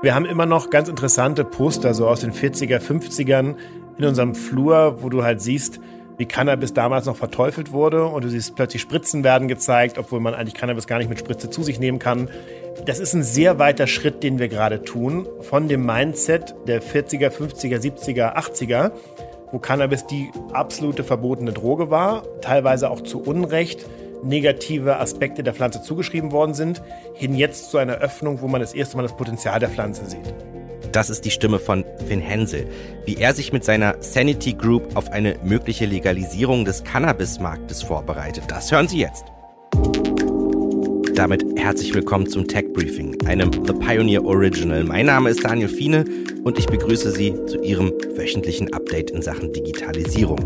Wir haben immer noch ganz interessante Poster so aus den 40er, 50ern in unserem Flur, wo du halt siehst, wie Cannabis damals noch verteufelt wurde und du siehst plötzlich Spritzen werden gezeigt, obwohl man eigentlich Cannabis gar nicht mit Spritze zu sich nehmen kann. Das ist ein sehr weiter Schritt, den wir gerade tun, von dem Mindset der 40er, 50er, 70er, 80er, wo Cannabis die absolute verbotene Droge war, teilweise auch zu Unrecht negative Aspekte der Pflanze zugeschrieben worden sind, hin jetzt zu einer Öffnung, wo man das erste Mal das Potenzial der Pflanze sieht. Das ist die Stimme von Finn Hensel, wie er sich mit seiner Sanity Group auf eine mögliche Legalisierung des Cannabismarktes vorbereitet. Das hören Sie jetzt. Damit herzlich willkommen zum Tech Briefing, einem The Pioneer Original. Mein Name ist Daniel Fiene und ich begrüße Sie zu Ihrem wöchentlichen Update in Sachen Digitalisierung.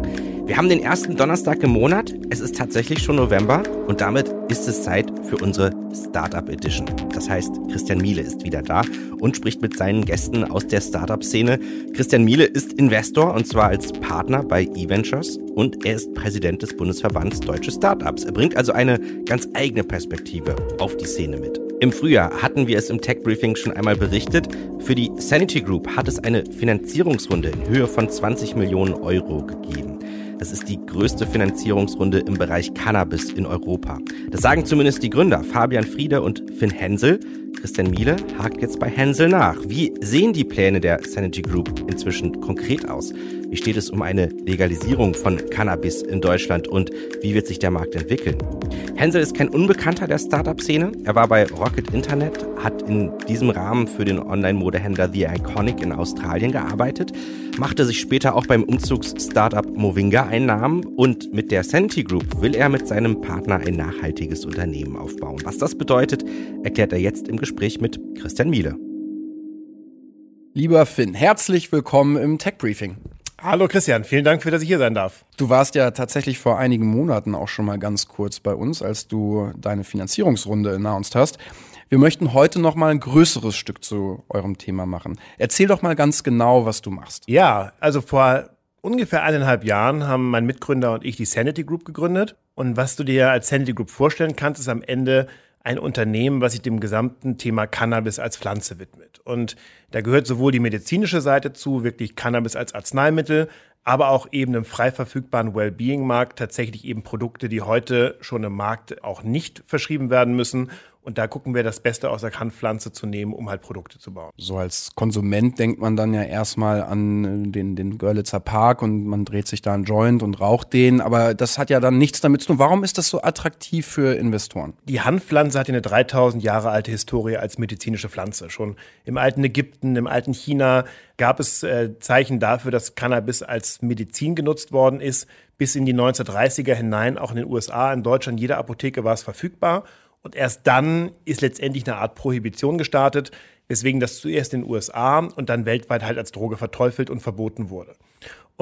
Wir haben den ersten Donnerstag im Monat. Es ist tatsächlich schon November und damit ist es Zeit für unsere Startup Edition. Das heißt, Christian Miele ist wieder da und spricht mit seinen Gästen aus der Startup-Szene. Christian Miele ist Investor und zwar als Partner bei eVentures und er ist Präsident des Bundesverbands Deutsche Startups. Er bringt also eine ganz eigene Perspektive auf die Szene mit. Im Frühjahr hatten wir es im Tech Briefing schon einmal berichtet. Für die Sanity Group hat es eine Finanzierungsrunde in Höhe von 20 Millionen Euro gegeben. Das ist die größte Finanzierungsrunde im Bereich Cannabis in Europa. Das sagen zumindest die Gründer Fabian Friede und Finn Hensel. Christian Miele hakt jetzt bei Hensel nach. Wie sehen die Pläne der Synergy Group inzwischen konkret aus? Wie steht es um eine Legalisierung von Cannabis in Deutschland und wie wird sich der Markt entwickeln? Hensel ist kein Unbekannter der Startup-Szene. Er war bei Rocket Internet, hat in diesem Rahmen für den Online-Modehändler The Iconic in Australien gearbeitet, machte sich später auch beim Umzugs-Startup Movinga einen Namen und mit der Senti Group will er mit seinem Partner ein nachhaltiges Unternehmen aufbauen. Was das bedeutet, erklärt er jetzt im Gespräch mit Christian Miele. Lieber Finn, herzlich willkommen im Tech Briefing. Hallo Christian, vielen Dank für, dass ich hier sein darf. Du warst ja tatsächlich vor einigen Monaten auch schon mal ganz kurz bei uns, als du deine Finanzierungsrunde announced hast. Wir möchten heute noch mal ein größeres Stück zu eurem Thema machen. Erzähl doch mal ganz genau, was du machst. Ja, also vor ungefähr eineinhalb Jahren haben mein Mitgründer und ich die Sanity Group gegründet. Und was du dir als Sanity Group vorstellen kannst, ist am Ende ein Unternehmen, was sich dem gesamten Thema Cannabis als Pflanze widmet. Und da gehört sowohl die medizinische Seite zu, wirklich Cannabis als Arzneimittel, aber auch eben im frei verfügbaren Wellbeing-Markt tatsächlich eben Produkte, die heute schon im Markt auch nicht verschrieben werden müssen und da gucken wir, das Beste aus der Handpflanze zu nehmen, um halt Produkte zu bauen. So als Konsument denkt man dann ja erstmal an äh, den, den Görlitzer Park und man dreht sich da einen Joint und raucht den. Aber das hat ja dann nichts damit zu tun. Warum ist das so attraktiv für Investoren? Die Handpflanze hat ja eine 3000 Jahre alte Historie als medizinische Pflanze. Schon im alten Ägypten, im alten China gab es äh, Zeichen dafür, dass Cannabis als Medizin genutzt worden ist. Bis in die 1930er hinein, auch in den USA, in Deutschland, jeder Apotheke war es verfügbar. Und erst dann ist letztendlich eine Art Prohibition gestartet, weswegen das zuerst in den USA und dann weltweit halt als Droge verteufelt und verboten wurde.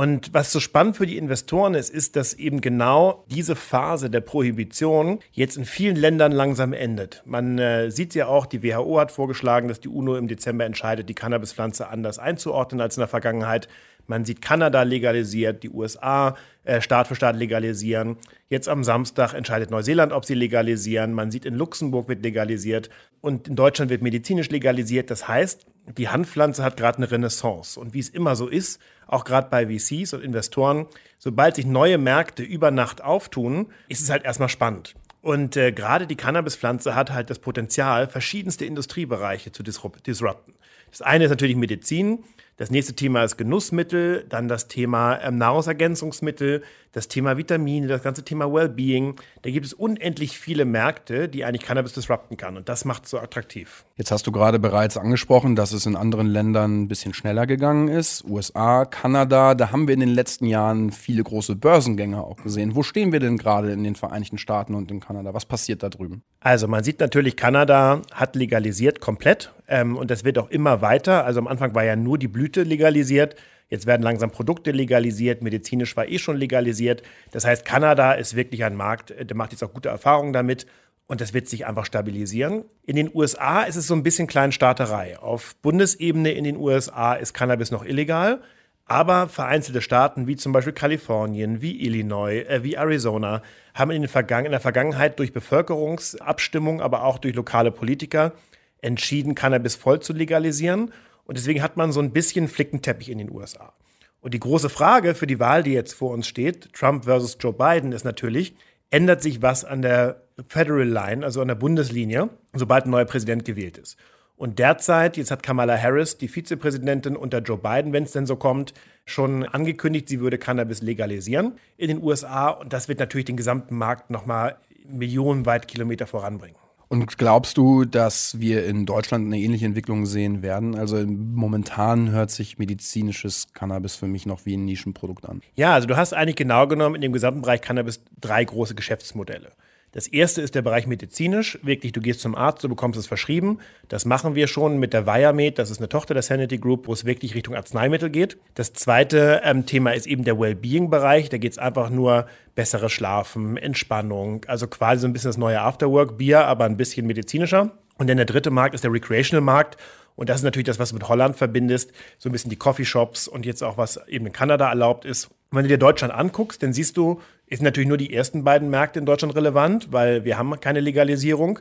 Und was so spannend für die Investoren ist, ist, dass eben genau diese Phase der Prohibition jetzt in vielen Ländern langsam endet. Man äh, sieht ja auch, die WHO hat vorgeschlagen, dass die UNO im Dezember entscheidet, die Cannabispflanze anders einzuordnen als in der Vergangenheit. Man sieht Kanada legalisiert, die USA äh, Staat für Staat legalisieren. Jetzt am Samstag entscheidet Neuseeland, ob sie legalisieren. Man sieht, in Luxemburg wird legalisiert und in Deutschland wird medizinisch legalisiert. Das heißt, die Handpflanze hat gerade eine Renaissance. Und wie es immer so ist, auch gerade bei VCs und Investoren, sobald sich neue Märkte über Nacht auftun, ist es halt erstmal spannend. Und äh, gerade die Cannabispflanze hat halt das Potenzial, verschiedenste Industriebereiche zu disrupten. Das eine ist natürlich Medizin, das nächste Thema ist Genussmittel, dann das Thema ähm, Nahrungsergänzungsmittel, das Thema Vitamine, das ganze Thema Wellbeing. Da gibt es unendlich viele Märkte, die eigentlich Cannabis disrupten kann und das macht es so attraktiv. Jetzt hast du gerade bereits angesprochen, dass es in anderen Ländern ein bisschen schneller gegangen ist. USA, Kanada, da haben wir in den letzten Jahren viele große Börsengänge auch gesehen. Wo stehen wir denn gerade in den Vereinigten Staaten und in Kanada? Was passiert da drüben? Also man sieht natürlich, Kanada hat legalisiert komplett ähm, und das wird auch immer weiter. Also am Anfang war ja nur die Blüte legalisiert. Jetzt werden langsam Produkte legalisiert, medizinisch war eh schon legalisiert. Das heißt, Kanada ist wirklich ein Markt, der macht jetzt auch gute Erfahrungen damit und das wird sich einfach stabilisieren. In den USA ist es so ein bisschen Kleinstaaterei. Auf Bundesebene in den USA ist Cannabis noch illegal. Aber vereinzelte Staaten wie zum Beispiel Kalifornien, wie Illinois, äh, wie Arizona haben in, in, der Vergangenheit durch Bevölkerungsabstimmung, aber auch durch lokale Politiker entschieden, Cannabis voll zu legalisieren. Und deswegen hat man so ein bisschen Flickenteppich in den USA. Und die große Frage für die Wahl, die jetzt vor uns steht, Trump versus Joe Biden, ist natürlich, ändert sich was an der Federal Line, also an der Bundeslinie, sobald ein neuer Präsident gewählt ist. Und derzeit, jetzt hat Kamala Harris, die Vizepräsidentin unter Joe Biden, wenn es denn so kommt, schon angekündigt, sie würde Cannabis legalisieren in den USA. Und das wird natürlich den gesamten Markt nochmal millionenweit Kilometer voranbringen. Und glaubst du, dass wir in Deutschland eine ähnliche Entwicklung sehen werden? Also momentan hört sich medizinisches Cannabis für mich noch wie ein Nischenprodukt an. Ja, also du hast eigentlich genau genommen in dem gesamten Bereich Cannabis drei große Geschäftsmodelle. Das erste ist der Bereich medizinisch. Wirklich, du gehst zum Arzt, du bekommst es verschrieben. Das machen wir schon mit der Viamed. Das ist eine Tochter der Sanity Group, wo es wirklich Richtung Arzneimittel geht. Das zweite ähm, Thema ist eben der Wellbeing-Bereich. Da geht es einfach nur besseres Schlafen, Entspannung. Also quasi so ein bisschen das neue Afterwork-Bier, aber ein bisschen medizinischer. Und dann der dritte Markt ist der Recreational-Markt. Und das ist natürlich das, was du mit Holland verbindest. So ein bisschen die Coffeeshops und jetzt auch, was eben in Kanada erlaubt ist. Und wenn du dir Deutschland anguckst, dann siehst du, ist natürlich nur die ersten beiden Märkte in Deutschland relevant, weil wir haben keine Legalisierung.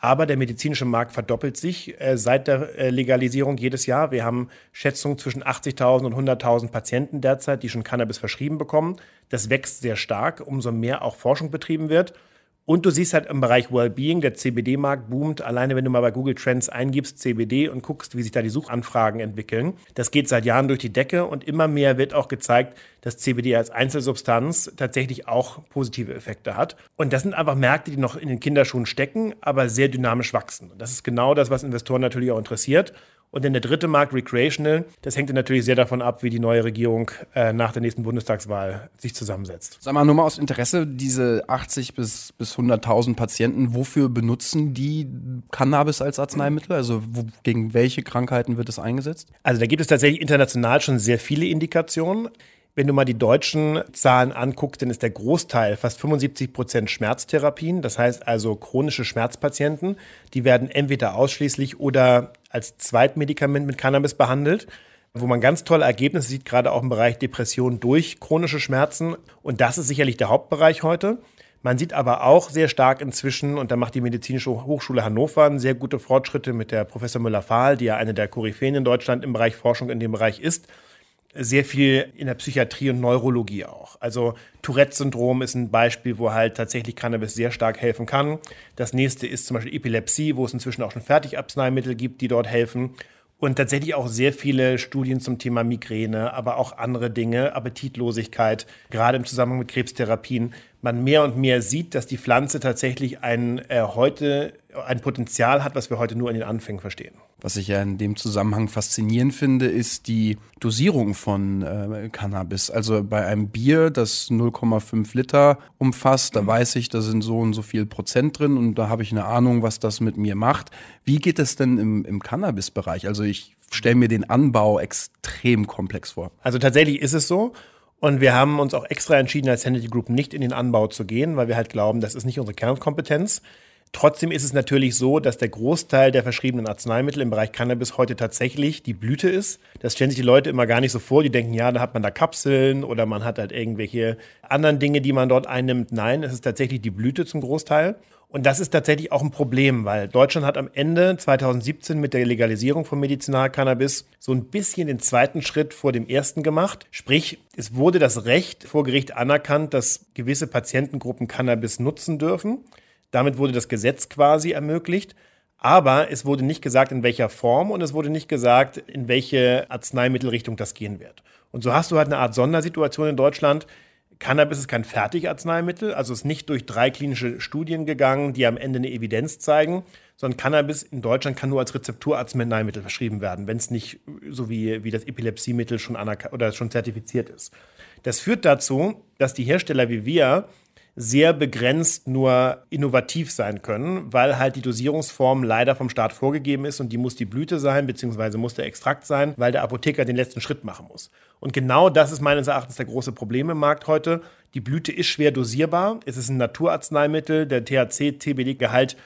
Aber der medizinische Markt verdoppelt sich äh, seit der äh, Legalisierung jedes Jahr. Wir haben Schätzungen zwischen 80.000 und 100.000 Patienten derzeit, die schon Cannabis verschrieben bekommen. Das wächst sehr stark, umso mehr auch Forschung betrieben wird. Und du siehst halt im Bereich Wellbeing, der CBD-Markt boomt. Alleine wenn du mal bei Google Trends eingibst CBD und guckst, wie sich da die Suchanfragen entwickeln. Das geht seit Jahren durch die Decke und immer mehr wird auch gezeigt, dass CBD als Einzelsubstanz tatsächlich auch positive Effekte hat. Und das sind einfach Märkte, die noch in den Kinderschuhen stecken, aber sehr dynamisch wachsen. Und das ist genau das, was Investoren natürlich auch interessiert. Und dann der dritte Markt, Recreational, das hängt natürlich sehr davon ab, wie die neue Regierung äh, nach der nächsten Bundestagswahl sich zusammensetzt. Sag mal nur mal aus Interesse, diese 80 bis, bis 100.000 Patienten, wofür benutzen die Cannabis als Arzneimittel? Also wo, gegen welche Krankheiten wird es eingesetzt? Also da gibt es tatsächlich international schon sehr viele Indikationen. Wenn du mal die deutschen Zahlen anguckst, dann ist der Großteil, fast 75 Prozent Schmerztherapien. Das heißt also chronische Schmerzpatienten, die werden entweder ausschließlich oder als Zweitmedikament mit Cannabis behandelt wo man ganz tolle Ergebnisse sieht, gerade auch im Bereich Depression durch chronische Schmerzen. Und das ist sicherlich der Hauptbereich heute. Man sieht aber auch sehr stark inzwischen, und da macht die Medizinische Hochschule Hannover sehr gute Fortschritte mit der Professor Müller-Fahl, die ja eine der Koryphäen in Deutschland im Bereich Forschung in dem Bereich ist sehr viel in der Psychiatrie und Neurologie auch. Also Tourette-Syndrom ist ein Beispiel, wo halt tatsächlich Cannabis sehr stark helfen kann. Das nächste ist zum Beispiel Epilepsie, wo es inzwischen auch schon Fertigarzneimittel gibt, die dort helfen. Und tatsächlich auch sehr viele Studien zum Thema Migräne, aber auch andere Dinge, Appetitlosigkeit, gerade im Zusammenhang mit Krebstherapien. Man mehr und mehr sieht, dass die Pflanze tatsächlich ein äh, heute ein Potenzial hat, was wir heute nur in den Anfängen verstehen. Was ich ja in dem Zusammenhang faszinierend finde, ist die Dosierung von äh, Cannabis. Also bei einem Bier, das 0,5 Liter umfasst, da weiß ich, da sind so und so viel Prozent drin und da habe ich eine Ahnung, was das mit mir macht. Wie geht es denn im, im Cannabis-Bereich? Also ich stelle mir den Anbau extrem komplex vor. Also tatsächlich ist es so. Und wir haben uns auch extra entschieden, als Sanity Group nicht in den Anbau zu gehen, weil wir halt glauben, das ist nicht unsere Kernkompetenz. Trotzdem ist es natürlich so, dass der Großteil der verschriebenen Arzneimittel im Bereich Cannabis heute tatsächlich die Blüte ist. Das stellen sich die Leute immer gar nicht so vor. Die denken, ja, da hat man da Kapseln oder man hat halt irgendwelche anderen Dinge, die man dort einnimmt. Nein, es ist tatsächlich die Blüte zum Großteil. Und das ist tatsächlich auch ein Problem, weil Deutschland hat am Ende 2017 mit der Legalisierung von Medizinalcannabis so ein bisschen den zweiten Schritt vor dem ersten gemacht. Sprich, es wurde das Recht vor Gericht anerkannt, dass gewisse Patientengruppen Cannabis nutzen dürfen. Damit wurde das Gesetz quasi ermöglicht. Aber es wurde nicht gesagt, in welcher Form und es wurde nicht gesagt, in welche Arzneimittelrichtung das gehen wird. Und so hast du halt eine Art Sondersituation in Deutschland. Cannabis ist kein Fertigarzneimittel, also ist nicht durch drei klinische Studien gegangen, die am Ende eine Evidenz zeigen, sondern Cannabis in Deutschland kann nur als Rezepturarzneimittel verschrieben werden, wenn es nicht so wie, wie das Epilepsiemittel schon, oder schon zertifiziert ist. Das führt dazu, dass die Hersteller wie wir sehr begrenzt nur innovativ sein können, weil halt die Dosierungsform leider vom Staat vorgegeben ist und die muss die Blüte sein, beziehungsweise muss der Extrakt sein, weil der Apotheker den letzten Schritt machen muss. Und genau das ist meines Erachtens der große Problem im Markt heute. Die Blüte ist schwer dosierbar. Es ist ein Naturarzneimittel. Der THC-TBD-Gehalt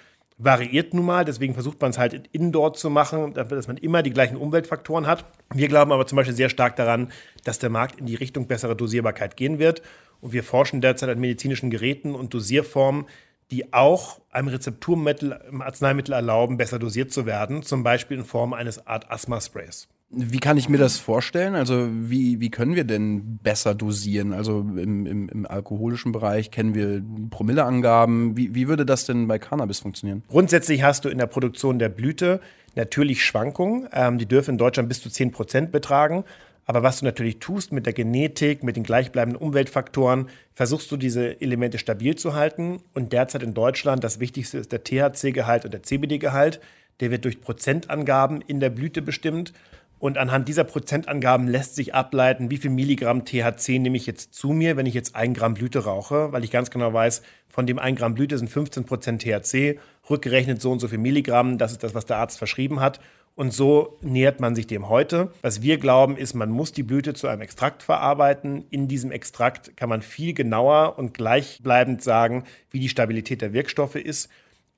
variiert nun mal. Deswegen versucht man es halt indoor zu machen, dass man immer die gleichen Umweltfaktoren hat. Wir glauben aber zum Beispiel sehr stark daran, dass der Markt in die Richtung bessere Dosierbarkeit gehen wird. Und wir forschen derzeit an medizinischen Geräten und Dosierformen, die auch einem Rezepturmittel im Arzneimittel erlauben, besser dosiert zu werden, zum Beispiel in Form eines Art Asthma-Sprays. Wie kann ich mir das vorstellen? Also wie, wie können wir denn besser dosieren? Also im, im, im alkoholischen Bereich kennen wir Promilleangaben. Wie, wie würde das denn bei Cannabis funktionieren? Grundsätzlich hast du in der Produktion der Blüte natürlich Schwankungen. Ähm, die dürfen in Deutschland bis zu 10 Prozent betragen. Aber was du natürlich tust mit der Genetik, mit den gleichbleibenden Umweltfaktoren, versuchst du diese Elemente stabil zu halten. Und derzeit in Deutschland das Wichtigste ist der THC-Gehalt und der CBD-Gehalt. Der wird durch Prozentangaben in der Blüte bestimmt. Und anhand dieser Prozentangaben lässt sich ableiten, wie viel Milligramm THC nehme ich jetzt zu mir, wenn ich jetzt ein Gramm Blüte rauche, weil ich ganz genau weiß, von dem ein Gramm Blüte sind 15 Prozent THC, rückgerechnet so und so viel Milligramm, das ist das, was der Arzt verschrieben hat. Und so nähert man sich dem heute. Was wir glauben, ist, man muss die Blüte zu einem Extrakt verarbeiten. In diesem Extrakt kann man viel genauer und gleichbleibend sagen, wie die Stabilität der Wirkstoffe ist.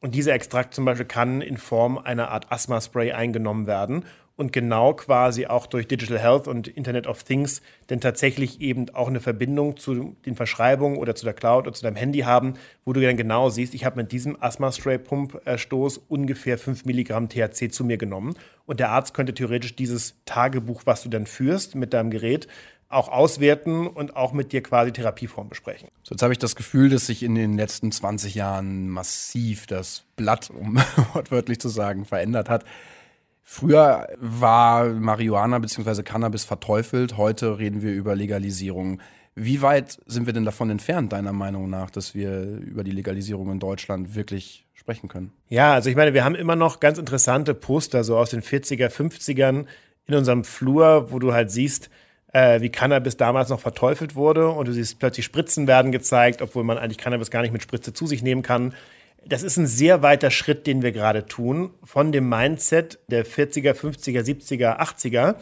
Und dieser Extrakt zum Beispiel kann in Form einer Art Asthma-Spray eingenommen werden und genau quasi auch durch Digital Health und Internet of Things denn tatsächlich eben auch eine Verbindung zu den Verschreibungen oder zu der Cloud oder zu deinem Handy haben, wo du dann genau siehst, ich habe mit diesem Asthma-Spray-Pump-Stoß ungefähr 5 Milligramm THC zu mir genommen. Und der Arzt könnte theoretisch dieses Tagebuch, was du dann führst mit deinem Gerät, auch auswerten und auch mit dir quasi Therapieform besprechen. So, jetzt habe ich das Gefühl, dass sich in den letzten 20 Jahren massiv das Blatt, um wortwörtlich zu sagen, verändert hat. Früher war Marihuana bzw. Cannabis verteufelt, heute reden wir über Legalisierung. Wie weit sind wir denn davon entfernt, deiner Meinung nach, dass wir über die Legalisierung in Deutschland wirklich sprechen können? Ja, also ich meine, wir haben immer noch ganz interessante Poster so aus den 40er, 50ern in unserem Flur, wo du halt siehst, äh, wie Cannabis damals noch verteufelt wurde und du siehst plötzlich Spritzen werden gezeigt, obwohl man eigentlich Cannabis gar nicht mit Spritze zu sich nehmen kann das ist ein sehr weiter Schritt, den wir gerade tun, von dem Mindset der 40er, 50er, 70er, 80er,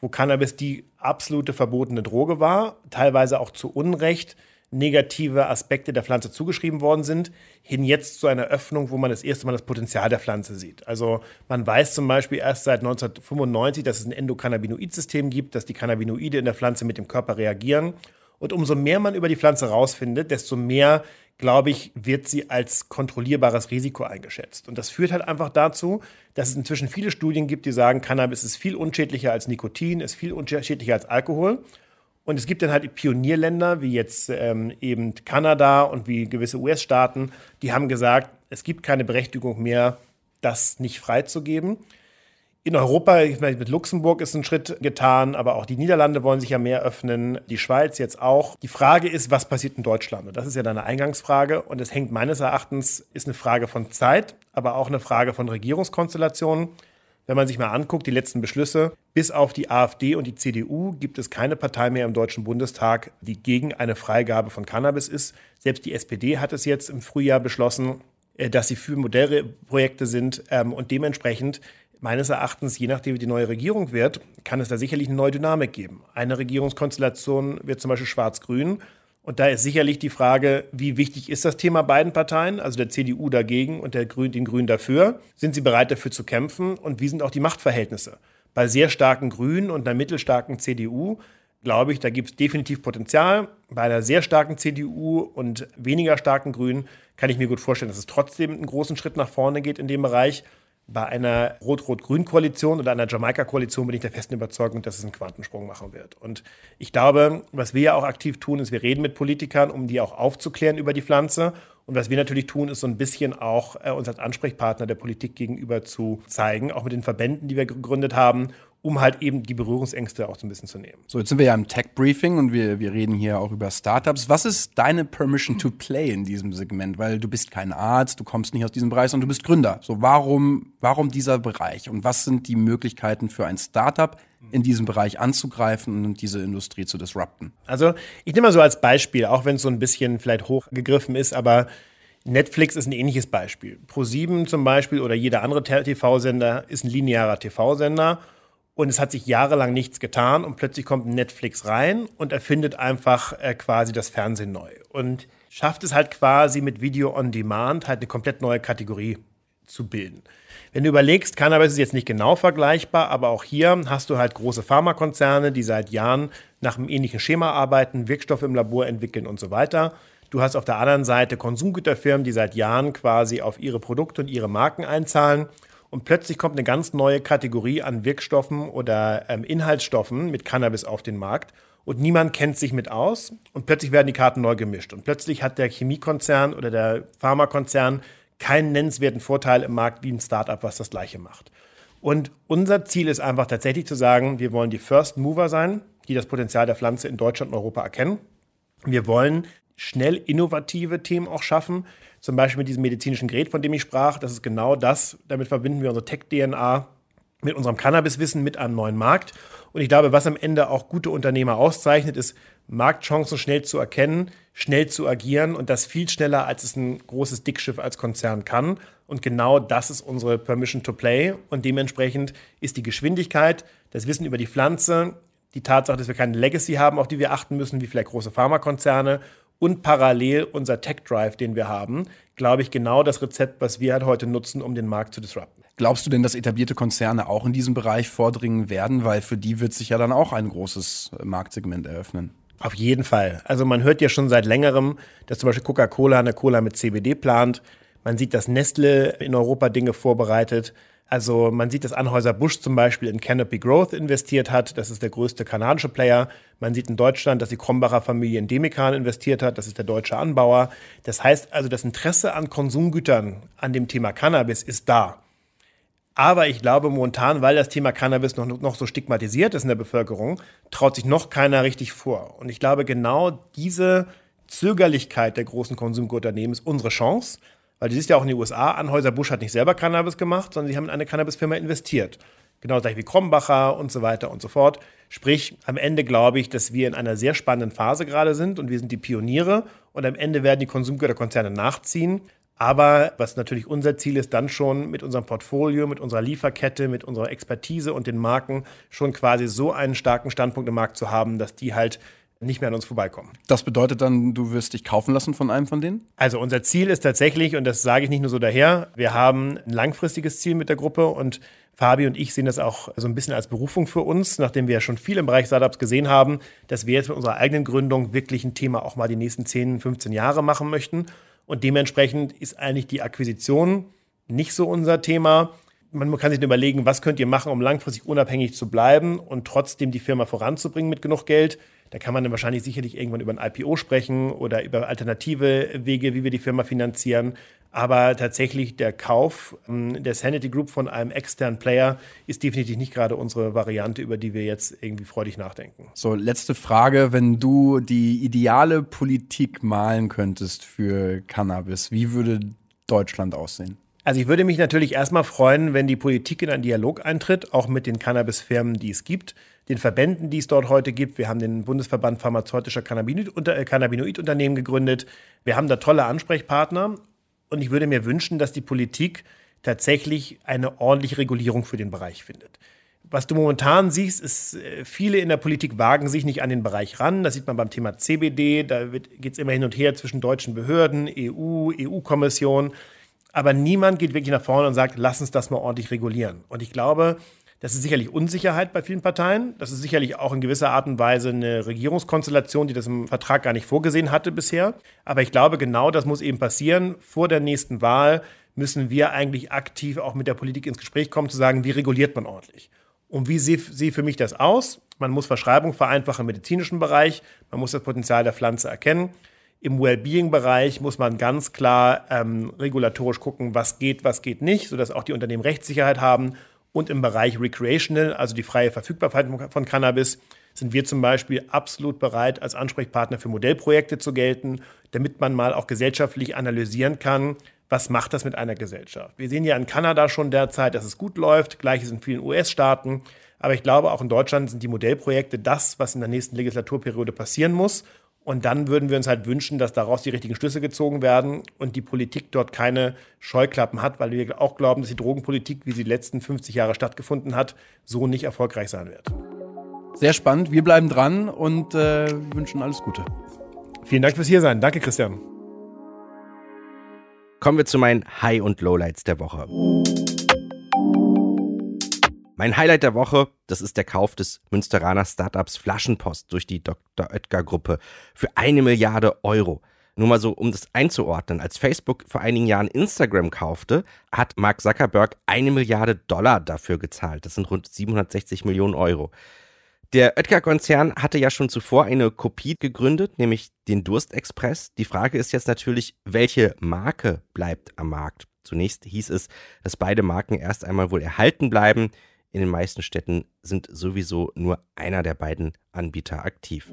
wo Cannabis die absolute verbotene Droge war, teilweise auch zu Unrecht negative Aspekte der Pflanze zugeschrieben worden sind, hin jetzt zu einer Öffnung, wo man das erste Mal das Potenzial der Pflanze sieht. Also man weiß zum Beispiel erst seit 1995, dass es ein Endokannabinoid-System gibt, dass die Cannabinoide in der Pflanze mit dem Körper reagieren. Und umso mehr man über die Pflanze rausfindet, desto mehr glaube ich, wird sie als kontrollierbares Risiko eingeschätzt. Und das führt halt einfach dazu, dass es inzwischen viele Studien gibt, die sagen, Cannabis ist viel unschädlicher als Nikotin, ist viel unschädlicher als Alkohol. Und es gibt dann halt Pionierländer wie jetzt ähm, eben Kanada und wie gewisse US-Staaten, die haben gesagt, es gibt keine Berechtigung mehr, das nicht freizugeben. In Europa, ich meine, mit Luxemburg ist ein Schritt getan, aber auch die Niederlande wollen sich ja mehr öffnen, die Schweiz jetzt auch. Die Frage ist, was passiert in Deutschland? Und das ist ja deine Eingangsfrage. Und es hängt meines Erachtens, ist eine Frage von Zeit, aber auch eine Frage von Regierungskonstellationen. Wenn man sich mal anguckt, die letzten Beschlüsse, bis auf die AfD und die CDU gibt es keine Partei mehr im Deutschen Bundestag, die gegen eine Freigabe von Cannabis ist. Selbst die SPD hat es jetzt im Frühjahr beschlossen, äh, dass sie für Modellprojekte sind. Ähm, und dementsprechend meines Erachtens, je nachdem wie die neue Regierung wird, kann es da sicherlich eine neue Dynamik geben. Eine Regierungskonstellation wird zum Beispiel schwarz-grün. Und da ist sicherlich die Frage, wie wichtig ist das Thema beiden Parteien, also der CDU dagegen und der Grün, den Grünen dafür? Sind sie bereit dafür zu kämpfen? Und wie sind auch die Machtverhältnisse? Bei sehr starken Grünen und einer mittelstarken CDU glaube ich, da gibt es definitiv Potenzial. Bei einer sehr starken CDU und weniger starken Grünen kann ich mir gut vorstellen, dass es trotzdem einen großen Schritt nach vorne geht in dem Bereich bei einer Rot-Rot-Grün-Koalition oder einer Jamaika-Koalition bin ich der festen Überzeugung, dass es einen Quantensprung machen wird. Und ich glaube, was wir ja auch aktiv tun, ist, wir reden mit Politikern, um die auch aufzuklären über die Pflanze. Und was wir natürlich tun, ist so ein bisschen auch äh, uns als Ansprechpartner der Politik gegenüber zu zeigen, auch mit den Verbänden, die wir gegründet haben, um halt eben die Berührungsängste auch so ein bisschen zu nehmen. So, jetzt sind wir ja im Tech-Briefing und wir, wir reden hier auch über Startups. Was ist deine Permission to Play in diesem Segment? Weil du bist kein Arzt, du kommst nicht aus diesem Bereich, sondern du bist Gründer. So, warum, warum dieser Bereich? Und was sind die Möglichkeiten für ein Startup, in diesem Bereich anzugreifen und diese Industrie zu disrupten? Also, ich nehme mal so als Beispiel, auch wenn es so ein bisschen vielleicht hochgegriffen ist, aber Netflix ist ein ähnliches Beispiel. Pro7 zum Beispiel oder jeder andere TV-Sender ist ein linearer TV-Sender und es hat sich jahrelang nichts getan und plötzlich kommt Netflix rein und erfindet einfach äh, quasi das Fernsehen neu und schafft es halt quasi mit Video on Demand halt eine komplett neue Kategorie zu bilden. Wenn du überlegst, Cannabis ist jetzt nicht genau vergleichbar, aber auch hier hast du halt große Pharmakonzerne, die seit Jahren nach einem ähnlichen Schema arbeiten, Wirkstoffe im Labor entwickeln und so weiter. Du hast auf der anderen Seite Konsumgüterfirmen, die seit Jahren quasi auf ihre Produkte und ihre Marken einzahlen. Und plötzlich kommt eine ganz neue Kategorie an Wirkstoffen oder ähm, Inhaltsstoffen mit Cannabis auf den Markt. Und niemand kennt sich mit aus. Und plötzlich werden die Karten neu gemischt. Und plötzlich hat der Chemiekonzern oder der Pharmakonzern keinen nennenswerten Vorteil im Markt wie ein Startup, was das gleiche macht. Und unser Ziel ist einfach tatsächlich zu sagen, wir wollen die First Mover sein, die das Potenzial der Pflanze in Deutschland und Europa erkennen. Wir wollen schnell innovative Themen auch schaffen, zum Beispiel mit diesem medizinischen Gerät, von dem ich sprach. Das ist genau das. Damit verbinden wir unsere Tech-DNA mit unserem Cannabiswissen mit einem neuen Markt. Und ich glaube, was am Ende auch gute Unternehmer auszeichnet, ist, Marktchancen schnell zu erkennen, schnell zu agieren und das viel schneller, als es ein großes Dickschiff als Konzern kann. Und genau das ist unsere Permission to Play. Und dementsprechend ist die Geschwindigkeit, das Wissen über die Pflanze, die Tatsache, dass wir keine Legacy haben, auf die wir achten müssen, wie vielleicht große Pharmakonzerne und parallel unser Tech Drive, den wir haben, glaube ich, genau das Rezept, was wir halt heute nutzen, um den Markt zu disrupten. Glaubst du denn, dass etablierte Konzerne auch in diesem Bereich vordringen werden? Weil für die wird sich ja dann auch ein großes Marktsegment eröffnen. Auf jeden Fall. Also man hört ja schon seit längerem, dass zum Beispiel Coca-Cola eine Cola mit CBD plant. Man sieht, dass Nestle in Europa Dinge vorbereitet. Also man sieht, dass Anhäuser Busch zum Beispiel in Canopy Growth investiert hat. Das ist der größte kanadische Player. Man sieht in Deutschland, dass die Krombacher Familie in Demikan investiert hat. Das ist der deutsche Anbauer. Das heißt also, das Interesse an Konsumgütern, an dem Thema Cannabis ist da. Aber ich glaube momentan, weil das Thema Cannabis noch, noch so stigmatisiert ist in der Bevölkerung, traut sich noch keiner richtig vor. Und ich glaube, genau diese Zögerlichkeit der großen Konsumgüterunternehmen ist unsere Chance. Weil du siehst ja auch in den USA, Anhäuser Busch hat nicht selber Cannabis gemacht, sondern sie haben in eine Cannabisfirma investiert. Genau gleich wie Krombacher und so weiter und so fort. Sprich, am Ende glaube ich, dass wir in einer sehr spannenden Phase gerade sind und wir sind die Pioniere und am Ende werden die Konsumgüterkonzerne nachziehen. Aber was natürlich unser Ziel ist, dann schon mit unserem Portfolio, mit unserer Lieferkette, mit unserer Expertise und den Marken schon quasi so einen starken Standpunkt im Markt zu haben, dass die halt nicht mehr an uns vorbeikommen. Das bedeutet dann, du wirst dich kaufen lassen von einem von denen? Also unser Ziel ist tatsächlich, und das sage ich nicht nur so daher, wir haben ein langfristiges Ziel mit der Gruppe und Fabi und ich sehen das auch so ein bisschen als Berufung für uns, nachdem wir ja schon viel im Bereich Startups gesehen haben, dass wir jetzt mit unserer eigenen Gründung wirklich ein Thema auch mal die nächsten 10, 15 Jahre machen möchten. Und dementsprechend ist eigentlich die Akquisition nicht so unser Thema. Man kann sich überlegen, was könnt ihr machen, um langfristig unabhängig zu bleiben und trotzdem die Firma voranzubringen mit genug Geld. Da kann man dann wahrscheinlich sicherlich irgendwann über ein IPO sprechen oder über alternative Wege, wie wir die Firma finanzieren. Aber tatsächlich der Kauf ähm, der Sanity Group von einem externen Player ist definitiv nicht gerade unsere Variante, über die wir jetzt irgendwie freudig nachdenken. So, letzte Frage. Wenn du die ideale Politik malen könntest für Cannabis, wie würde Deutschland aussehen? Also ich würde mich natürlich erstmal freuen, wenn die Politik in einen Dialog eintritt, auch mit den Cannabisfirmen, die es gibt, den Verbänden, die es dort heute gibt. Wir haben den Bundesverband pharmazeutischer äh, Cannabinoidunternehmen gegründet. Wir haben da tolle Ansprechpartner und ich würde mir wünschen, dass die Politik tatsächlich eine ordentliche Regulierung für den Bereich findet. Was du momentan siehst, ist, äh, viele in der Politik wagen sich nicht an den Bereich ran. Das sieht man beim Thema CBD. Da geht es immer hin und her zwischen deutschen Behörden, EU, EU-Kommission. Aber niemand geht wirklich nach vorne und sagt, lass uns das mal ordentlich regulieren. Und ich glaube, das ist sicherlich Unsicherheit bei vielen Parteien. Das ist sicherlich auch in gewisser Art und Weise eine Regierungskonstellation, die das im Vertrag gar nicht vorgesehen hatte bisher. Aber ich glaube, genau das muss eben passieren. Vor der nächsten Wahl müssen wir eigentlich aktiv auch mit der Politik ins Gespräch kommen, zu sagen, wie reguliert man ordentlich? Und wie sieht, für mich das aus? Man muss Verschreibung vereinfachen im medizinischen Bereich. Man muss das Potenzial der Pflanze erkennen. Im Wellbeing-Bereich muss man ganz klar ähm, regulatorisch gucken, was geht, was geht nicht, sodass auch die Unternehmen Rechtssicherheit haben. Und im Bereich Recreational, also die freie Verfügbarkeit von Cannabis, sind wir zum Beispiel absolut bereit, als Ansprechpartner für Modellprojekte zu gelten, damit man mal auch gesellschaftlich analysieren kann, was macht das mit einer Gesellschaft. Wir sehen ja in Kanada schon derzeit, dass es gut läuft, gleiches in vielen US-Staaten. Aber ich glaube, auch in Deutschland sind die Modellprojekte das, was in der nächsten Legislaturperiode passieren muss. Und dann würden wir uns halt wünschen, dass daraus die richtigen Schlüsse gezogen werden und die Politik dort keine Scheuklappen hat, weil wir auch glauben, dass die Drogenpolitik, wie sie die letzten 50 Jahre stattgefunden hat, so nicht erfolgreich sein wird. Sehr spannend. Wir bleiben dran und äh, wünschen alles Gute. Vielen Dank fürs Hiersein. Danke, Christian. Kommen wir zu meinen High- und Lowlights der Woche. Mein Highlight der Woche, das ist der Kauf des Münsteraner Startups Flaschenpost durch die Dr. Oetker Gruppe für eine Milliarde Euro. Nur mal so, um das einzuordnen. Als Facebook vor einigen Jahren Instagram kaufte, hat Mark Zuckerberg eine Milliarde Dollar dafür gezahlt. Das sind rund 760 Millionen Euro. Der Oetker-Konzern hatte ja schon zuvor eine Kopie gegründet, nämlich den Durstexpress. Die Frage ist jetzt natürlich, welche Marke bleibt am Markt? Zunächst hieß es, dass beide Marken erst einmal wohl erhalten bleiben. In den meisten Städten sind sowieso nur einer der beiden Anbieter aktiv.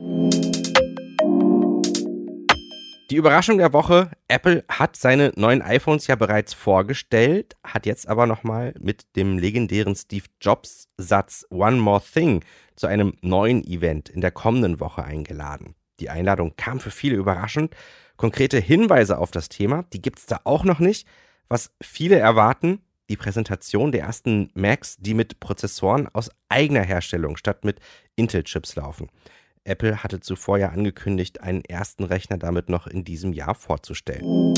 Die Überraschung der Woche, Apple hat seine neuen iPhones ja bereits vorgestellt, hat jetzt aber nochmal mit dem legendären Steve Jobs Satz One More Thing zu einem neuen Event in der kommenden Woche eingeladen. Die Einladung kam für viele überraschend. Konkrete Hinweise auf das Thema, die gibt es da auch noch nicht. Was viele erwarten, die Präsentation der ersten Macs, die mit Prozessoren aus eigener Herstellung statt mit Intel-Chips laufen. Apple hatte zuvor ja angekündigt, einen ersten Rechner damit noch in diesem Jahr vorzustellen.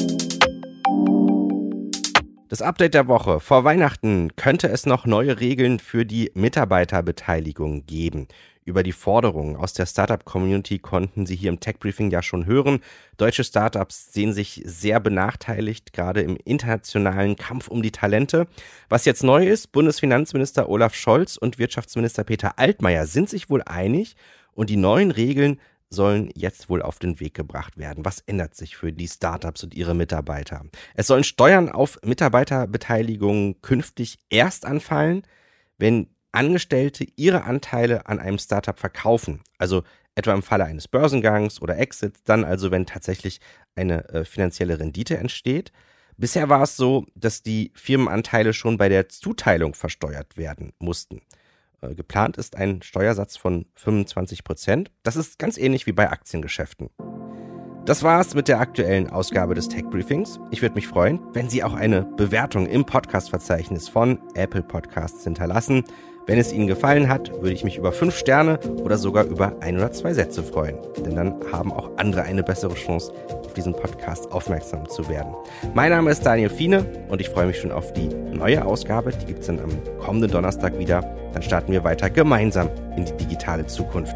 Das Update der Woche. Vor Weihnachten könnte es noch neue Regeln für die Mitarbeiterbeteiligung geben. Über die Forderungen aus der Startup-Community konnten Sie hier im Tech-Briefing ja schon hören. Deutsche Startups sehen sich sehr benachteiligt, gerade im internationalen Kampf um die Talente. Was jetzt neu ist, Bundesfinanzminister Olaf Scholz und Wirtschaftsminister Peter Altmaier sind sich wohl einig und die neuen Regeln sollen jetzt wohl auf den Weg gebracht werden. Was ändert sich für die Startups und ihre Mitarbeiter? Es sollen Steuern auf Mitarbeiterbeteiligung künftig erst anfallen, wenn Angestellte ihre Anteile an einem Startup verkaufen. Also etwa im Falle eines Börsengangs oder Exits, dann also, wenn tatsächlich eine äh, finanzielle Rendite entsteht. Bisher war es so, dass die Firmenanteile schon bei der Zuteilung versteuert werden mussten. Äh, geplant ist ein Steuersatz von 25 Prozent. Das ist ganz ähnlich wie bei Aktiengeschäften. Das war's mit der aktuellen Ausgabe des Tech Briefings. Ich würde mich freuen, wenn Sie auch eine Bewertung im Podcast-Verzeichnis von Apple Podcasts hinterlassen. Wenn es Ihnen gefallen hat, würde ich mich über fünf Sterne oder sogar über ein oder zwei Sätze freuen. Denn dann haben auch andere eine bessere Chance, auf diesen Podcast aufmerksam zu werden. Mein Name ist Daniel Fiene und ich freue mich schon auf die neue Ausgabe. Die gibt es dann am kommenden Donnerstag wieder. Dann starten wir weiter gemeinsam in die digitale Zukunft.